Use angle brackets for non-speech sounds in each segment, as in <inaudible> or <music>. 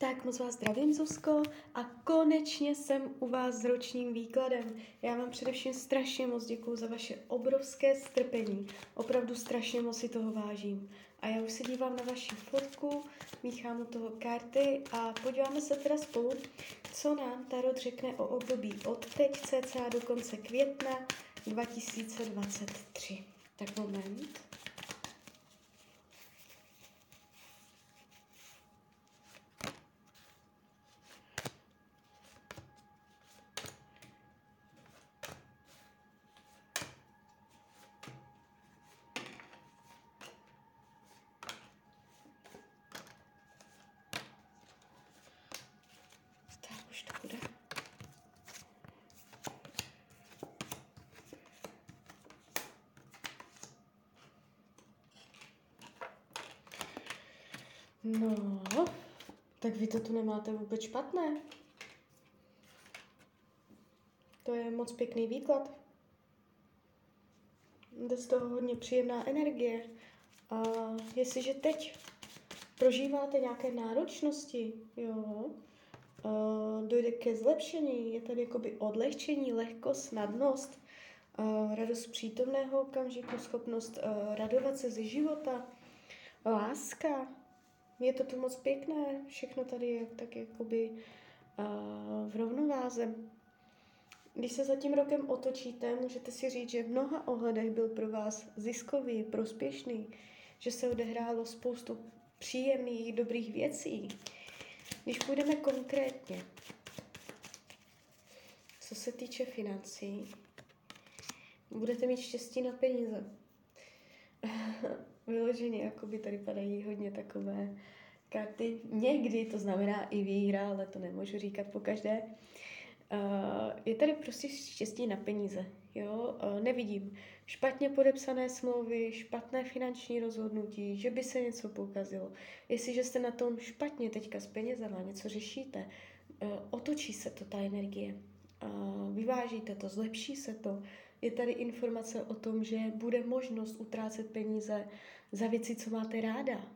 Tak moc vás zdravím, Zuzko, a konečně jsem u vás s ročním výkladem. Já vám především strašně moc děkuju za vaše obrovské strpení. Opravdu strašně moc si toho vážím. A já už se dívám na vaši fotku, míchám u toho karty a podíváme se teda spolu, co nám Tarot řekne o období od teď cca do konce května 2023. Tak moment. No, tak vy to tu nemáte vůbec špatné. To je moc pěkný výklad. Jde z toho hodně příjemná energie. A jestliže teď prožíváte nějaké náročnosti, jo, dojde ke zlepšení, je tady jakoby odlehčení, lehkost, snadnost, radost přítomného okamžiku, schopnost radovat se ze života, láska, je to tu moc pěkné, všechno tady je tak jakoby uh, v rovnováze. Když se za tím rokem otočíte, můžete si říct, že v mnoha ohledech byl pro vás ziskový, prospěšný, že se odehrálo spoustu příjemných, dobrých věcí. Když půjdeme konkrétně, co se týče financí, budete mít štěstí na peníze. <laughs> vyloženě, jako by tady padají hodně takové karty. Někdy to znamená i výhra, ale to nemůžu říkat po každé. Uh, je tady prostě štěstí na peníze. Jo? Uh, nevidím špatně podepsané smlouvy, špatné finanční rozhodnutí, že by se něco pokazilo. Jestliže jste na tom špatně teďka s penězama, něco řešíte, uh, otočí se to ta energie. Vyvážíte to, zlepší se to. Je tady informace o tom, že bude možnost utrácet peníze za věci, co máte ráda.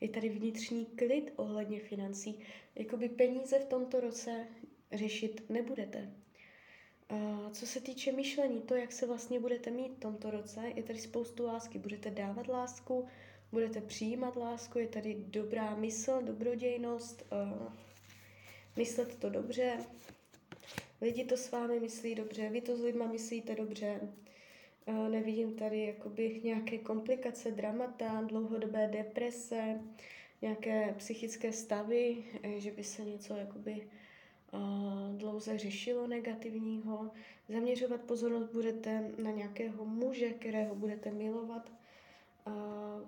Je tady vnitřní klid ohledně financí. Jakoby peníze v tomto roce řešit nebudete. A co se týče myšlení, to, jak se vlastně budete mít v tomto roce, je tady spoustu lásky. Budete dávat lásku, budete přijímat lásku, je tady dobrá mysl, dobrodějnost, uh, myslet to dobře, lidi to s vámi myslí dobře, vy to s lidma myslíte dobře, nevidím tady jakoby nějaké komplikace, dramata, dlouhodobé deprese, nějaké psychické stavy, eh, že by se něco jakoby dlouze řešilo negativního. Zaměřovat pozornost budete na nějakého muže, kterého budete milovat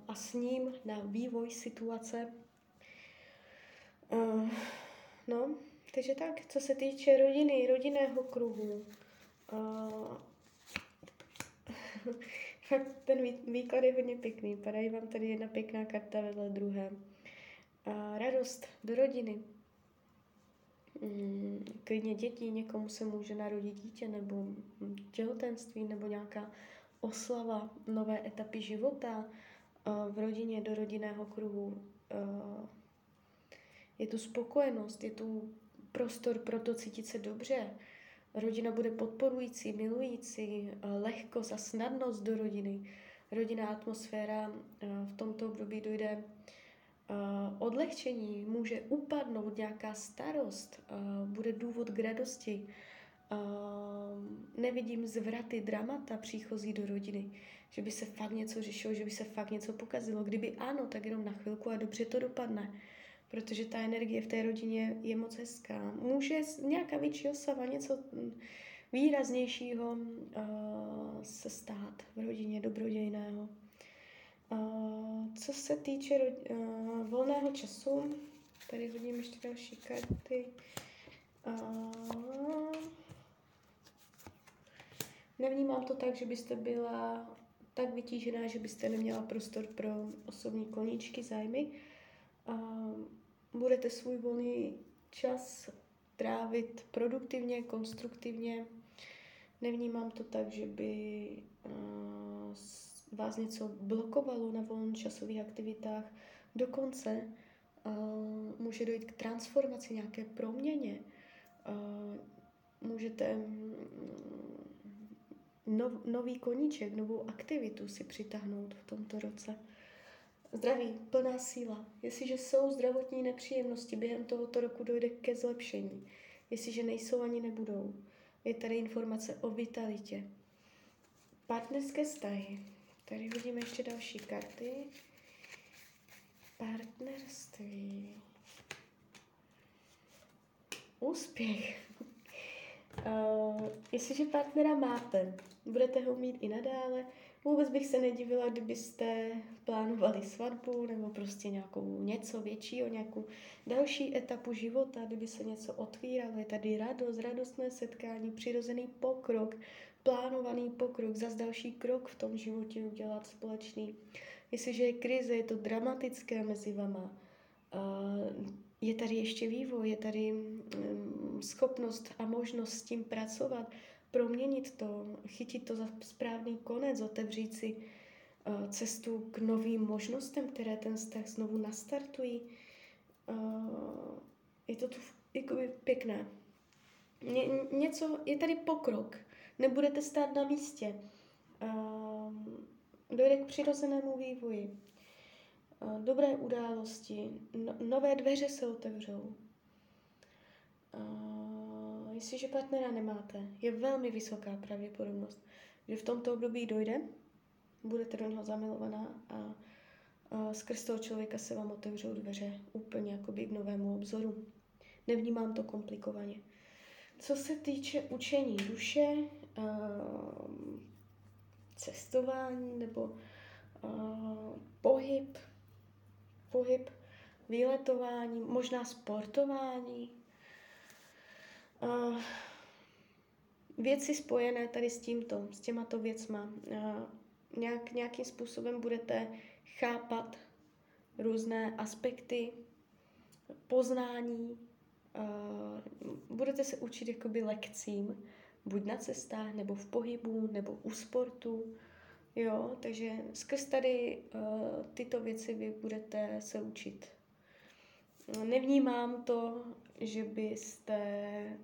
a s ním na vývoj situace. No, takže tak, co se týče rodiny, rodinného kruhu, Fakt <laughs> ten výklad je hodně pěkný. Padají vám tady jedna pěkná karta vedle druhé. A radost do rodiny. Mm, klidně dětí, někomu se může narodit dítě, nebo těhotenství, nebo nějaká oslava nové etapy života v rodině, do rodinného kruhu. Je tu spokojenost, je tu prostor pro to cítit se dobře, Rodina bude podporující, milující, eh, lehkost a snadnost do rodiny. Rodinná atmosféra eh, v tomto období dojde eh, odlehčení, může upadnout nějaká starost, bude důvod k radosti. Nevidím zvraty, dramata příchozí do rodiny, že by se fakt něco řešilo, že by se fakt něco pokazilo. Kdyby ano, tak jenom na chvilku a dobře to dopadne protože ta energie v té rodině je moc hezká. Může nějaká větší osava, něco mm, výraznějšího uh, se stát v rodině dobrodějného. Uh, co se týče uh, volného času, tady hodím ještě další karty. Uh, nevnímám to tak, že byste byla tak vytížená, že byste neměla prostor pro osobní koníčky, zájmy. Uh, budete svůj volný čas trávit produktivně, konstruktivně. Nevnímám to tak, že by uh, vás něco blokovalo na volnočasových aktivitách. Dokonce uh, může dojít k transformaci, nějaké proměně. Uh, můžete mm, nov, nový koníček, novou aktivitu si přitáhnout v tomto roce. Zdraví, plná síla. Jestliže jsou zdravotní nepříjemnosti, během tohoto roku dojde ke zlepšení. Jestliže nejsou, ani nebudou. Je tady informace o vitalitě. Partnerské vztahy. Tady vidíme ještě další karty. Partnerství. Úspěch. Uh, <laughs> jestliže partnera máte, budete ho mít i nadále, vůbec bych se nedivila, kdybyste plánovali svatbu nebo prostě nějakou něco většího, nějakou další etapu života, kdyby se něco otvíralo. Je tady radost, radostné setkání, přirozený pokrok, plánovaný pokrok, zase další krok v tom životě udělat společný. Jestliže je krize, je to dramatické mezi vama. Je tady ještě vývoj, je tady um, schopnost a možnost s tím pracovat, proměnit to, chytit to za správný konec, otevřít si uh, cestu k novým možnostem, které ten vztah znovu nastartují. Uh, je to tu jakoby pěkné. Ně, něco, je tady pokrok. Nebudete stát na místě. Uh, dojde k přirozenému vývoji. Dobré události, no, nové dveře se otevřou. Uh, jestliže partnera nemáte, je velmi vysoká pravděpodobnost, že v tomto období dojde, budete do něho zamilovaná a, a skrz toho člověka se vám otevřou dveře úplně jakoby k novému obzoru. Nevnímám to komplikovaně. Co se týče učení duše, uh, cestování nebo uh, pohyb, pohyb, výletování, možná sportování, uh, věci spojené tady s tímto, s těmato věcma. Nějak, nějakým způsobem budete chápat různé aspekty poznání, budete se učit jakoby lekcím, buď na cestách, nebo v pohybu, nebo u sportu. Jo, takže skrz tady tyto věci vy budete se učit. Nevnímám to, že byste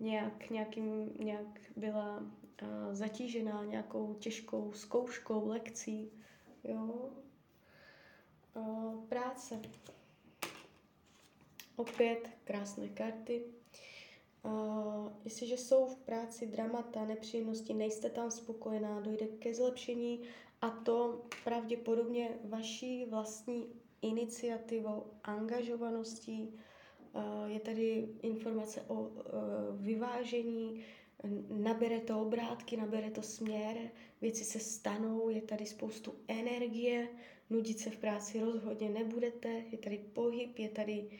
nějak, nějakým, nějak byla uh, zatížená nějakou těžkou zkouškou, lekcí. Jo. Uh, práce. Opět krásné karty. Uh, jestliže jsou v práci dramata, nepříjemnosti, nejste tam spokojená, dojde ke zlepšení a to pravděpodobně vaší vlastní iniciativou, angažovaností. Uh, je tady informace o uh, vyvážení, nabere to obrátky, nabere to směr, věci se stanou, je tady spoustu energie, nudit se v práci rozhodně nebudete, je tady pohyb, je tady,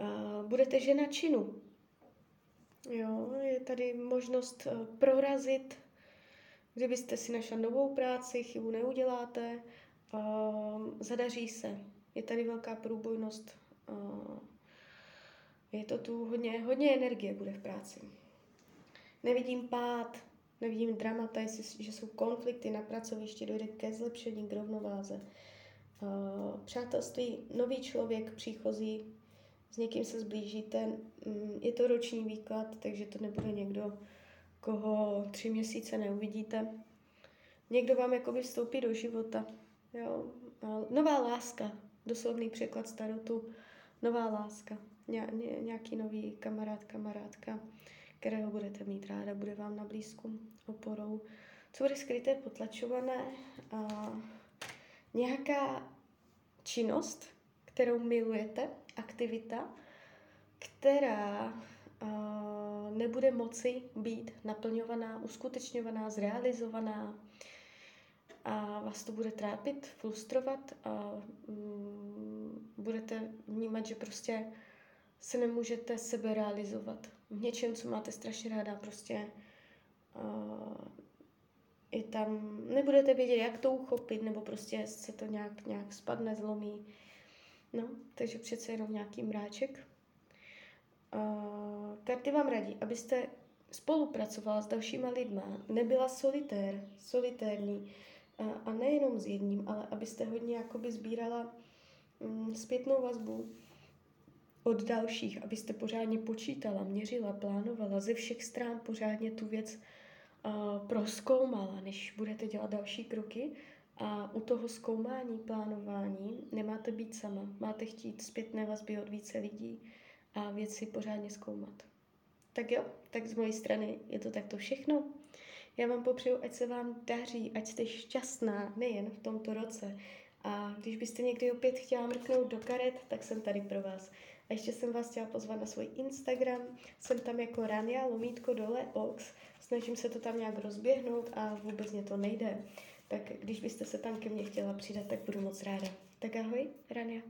uh, budete žena činu, Jo, je tady možnost prorazit, kdybyste si našla novou práci, chybu neuděláte, zadaří se. Je tady velká průbojnost. Je to tu hodně, hodně energie bude v práci. Nevidím pád, nevidím dramata, jestli, že jsou konflikty na pracovišti, dojde ke zlepšení, k rovnováze. Uh, přátelství, nový člověk, příchozí, s někým se zblížíte. Mm, je to roční výklad, takže to nebude někdo, koho tři měsíce neuvidíte. Někdo vám jakoby vstoupí do života. Jo? Nová láska, doslovný překlad starotu, nová láska. Ně, ně, nějaký nový kamarád, kamarádka, kterého budete mít ráda, bude vám na blízku oporou. Co bude skryté, potlačované? A nějaká činnost, kterou milujete, aktivita, která uh, nebude moci být naplňovaná, uskutečňovaná, zrealizovaná a vás to bude trápit, frustrovat a um, budete vnímat, že prostě se nemůžete sebe realizovat v něčem, co máte strašně ráda, prostě uh, je tam, nebudete vědět, jak to uchopit, nebo prostě se to nějak, nějak spadne, zlomí. No, takže přece jenom nějaký mráček. Uh, karty vám radí, abyste spolupracovala s dalšíma lidma, nebyla solitér, solitérní uh, a nejenom s jedním, ale abyste hodně jakoby sbírala mm, zpětnou vazbu od dalších, abyste pořádně počítala, měřila, plánovala, ze všech stran pořádně tu věc uh, proskoumala, než budete dělat další kroky. A u toho zkoumání, plánování nemáte být sama. Máte chtít zpětné vazby od více lidí a věci pořádně zkoumat. Tak jo, tak z mojej strany je to takto všechno. Já vám popřeju, ať se vám daří, ať jste šťastná nejen v tomto roce. A když byste někdy opět chtěla mrknout do karet, tak jsem tady pro vás. A ještě jsem vás chtěla pozvat na svůj Instagram. Jsem tam jako Rania, lomítko dole, ox. Snažím se to tam nějak rozběhnout a vůbec mě to nejde. Tak když byste se tam ke mně chtěla přidat, tak budu moc ráda. Tak ahoj, Rania.